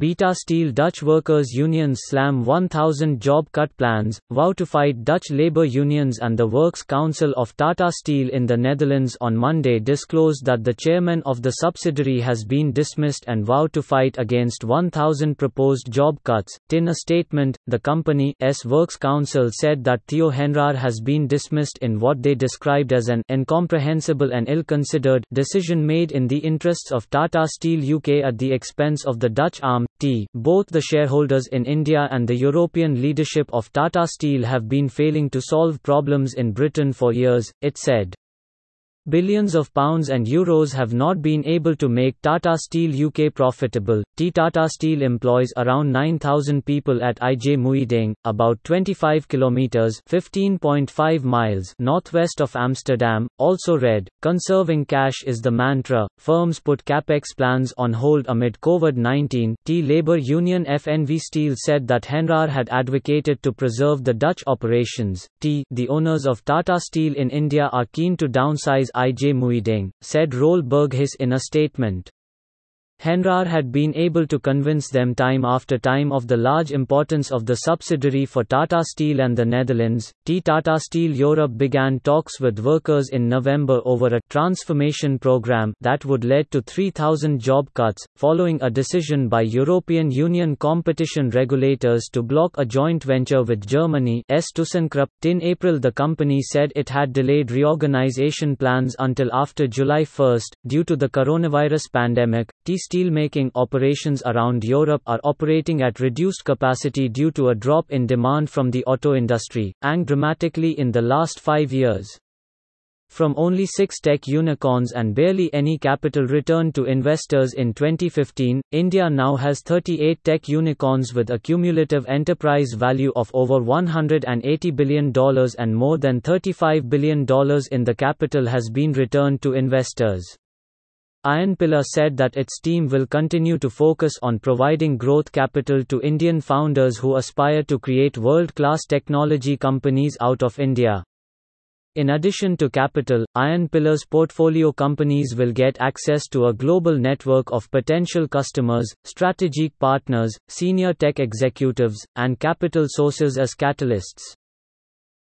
Tata Steel Dutch workers' unions slam 1,000 job cut plans, vow to fight Dutch labor unions and the Works Council of Tata Steel in the Netherlands on Monday disclosed that the chairman of the subsidiary has been dismissed and vowed to fight against 1,000 proposed job cuts. In a statement, the company's Works Council said that Theo Henrar has been dismissed in what they described as an incomprehensible and ill-considered decision made in the interests of Tata Steel UK at the expense of the Dutch arm T. Both the shareholders in India and the European leadership of Tata Steel have been failing to solve problems in Britain for years, it said. Billions of pounds and euros have not been able to make Tata Steel UK profitable. T Tata Steel employs around 9,000 people at IJmuiden, about 25 kilometers (15.5 miles) northwest of Amsterdam. Also read, conserving cash is the mantra. Firms put capex plans on hold amid COVID-19. T labor union FNV Steel said that Henrar had advocated to preserve the Dutch operations. T the owners of Tata Steel in India are keen to downsize IJmuiden, said Roel Berghuis in a statement. Henrar had been able to convince them time after time of the large importance of the subsidiary for Tata Steel and the Netherlands. T Tata Steel Europe began talks with workers in November over a transformation program that would lead to 3,000 job cuts, following a decision by European Union competition regulators to block a joint venture with Germany's ThyssenKrupp. In April, the company said it had delayed reorganization plans until after July 1 due to the coronavirus pandemic. T steelmaking operations around Europe are operating at reduced capacity due to a drop in demand from the auto industry, and dramatically in the last five years. From only six tech unicorns and barely any capital return to investors in 2015, India now has 38 tech unicorns with a cumulative enterprise value of over $180 billion and more than $35 billion in the capital has been returned to investors. Pillar said that its team will continue to focus on providing growth capital to Indian founders who aspire to create world class technology companies out of India. In addition to capital, Iron Pillar's portfolio companies will get access to a global network of potential customers, strategic partners, senior tech executives, and capital sources as catalysts.